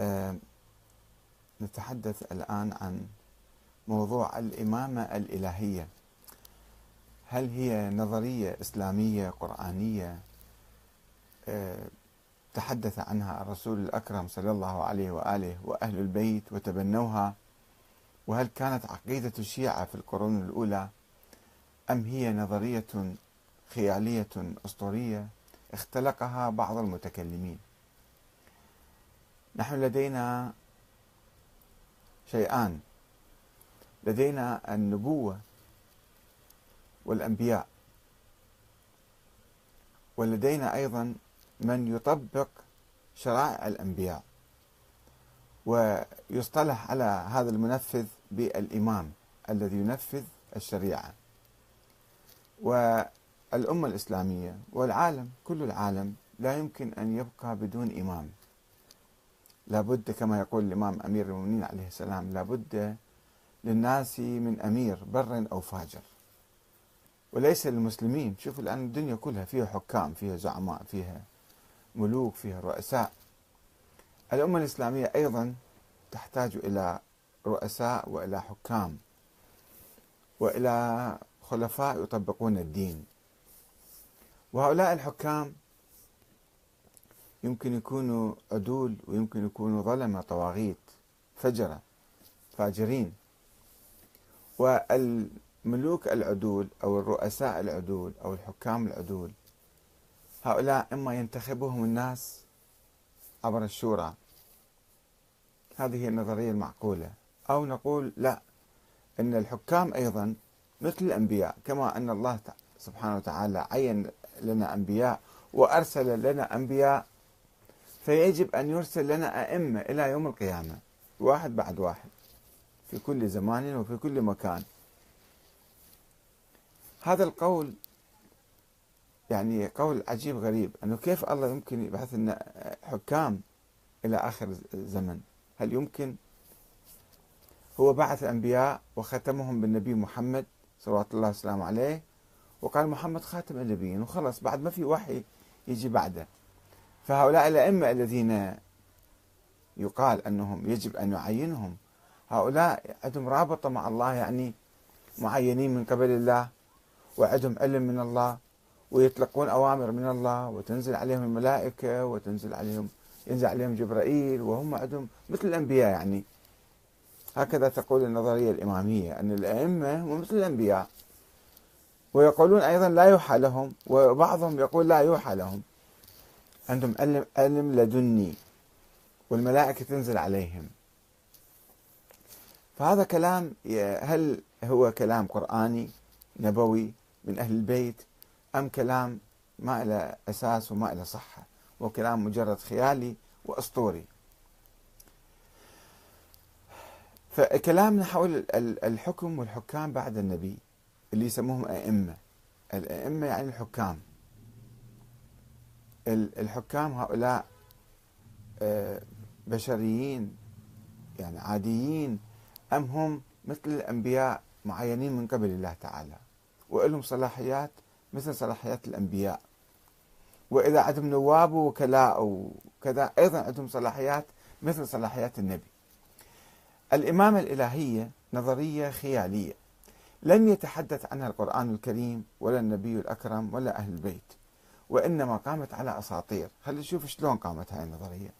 آه، نتحدث الآن عن موضوع الإمامة الإلهية. هل هي نظرية إسلامية قرآنية؟ آه، تحدث عنها الرسول الأكرم صلى الله عليه وآله وأهل البيت وتبنوها. وهل كانت عقيدة الشيعة في القرون الأولى؟ أم هي نظرية خيالية أسطورية؟ اختلقها بعض المتكلمين. نحن لدينا شيئان. لدينا النبوة والأنبياء. ولدينا أيضا من يطبق شرائع الأنبياء. ويصطلح على هذا المنفذ بالإمام الذي ينفذ الشريعة. والأمة الإسلامية والعالم كل العالم لا يمكن أن يبقى بدون إمام. لابد كما يقول الإمام أمير المؤمنين عليه السلام لابد للناس من أمير بر أو فاجر. وليس للمسلمين. شوفوا الآن الدنيا كلها فيها حكام فيها زعماء فيها ملوك فيها رؤساء. الأمة الإسلامية أيضا تحتاج إلى رؤساء وإلى حكام وإلى خلفاء يطبقون الدين. وهؤلاء الحكام يمكن يكونوا عدول ويمكن يكونوا ظلمة طواغيت فجرة فاجرين. والملوك العدول أو الرؤساء العدول أو الحكام العدول هؤلاء إما ينتخبهم الناس عبر الشورى. هذه هي النظرية المعقولة. أو نقول لا أن الحكام أيضا مثل الأنبياء كما أن الله سبحانه وتعالى عين لنا أنبياء وأرسل لنا أنبياء فيجب أن يرسل لنا أئمة إلى يوم القيامة واحد بعد واحد في كل زمان وفي كل مكان. هذا القول يعني قول عجيب غريب أنه كيف الله يمكن يبعث لنا حكام إلى آخر الزمن هل يمكن؟ هو بعث الأنبياء وختمهم بالنبي محمد صلوات الله وسلامه عليه وقال محمد خاتم النبيين وخلص بعد ما في وحي يجي بعده. فهؤلاء الأئمة الذين يقال أنهم يجب أن نعينهم هؤلاء عندهم رابطة مع الله يعني معينين من قبل الله وعندهم علم من الله ويتلقون أوامر من الله وتنزل عليهم الملائكة وتنزل عليهم ينزل عليهم جبرائيل وهم عندهم مثل الأنبياء يعني. هكذا تقول النظرية الإمامية أن الأئمة هم مثل الأنبياء. ويقولون أيضا لا يوحى لهم وبعضهم يقول لا يوحى لهم. عندهم علم, علم لدني والملائكة تنزل عليهم. فهذا كلام هل هو كلام قرآني نبوي من أهل البيت أم كلام ما له أساس وما له صحة؟ وكلام مجرد خيالي وأسطوري. فكلامنا حول الحكم والحكام بعد النبي اللي يسموهم أئمة. الأئمة يعني الحكام. الحكام هؤلاء آه، بشريين يعني عاديين أم هم مثل الأنبياء معينين من قبل الله تعالى؟ ولهم صلاحيات مثل صلاحيات الأنبياء. وإذا عندهم نواب ووكلاء وكذا أيضا عندهم صلاحيات مثل صلاحيات النبي. الإمامة الإلهية نظرية خيالية لم يتحدث عنها القرآن الكريم ولا النبي الأكرم ولا أهل البيت. وإنما قامت على أساطير. خلينا نشوف شلون قامت هاي النظرية.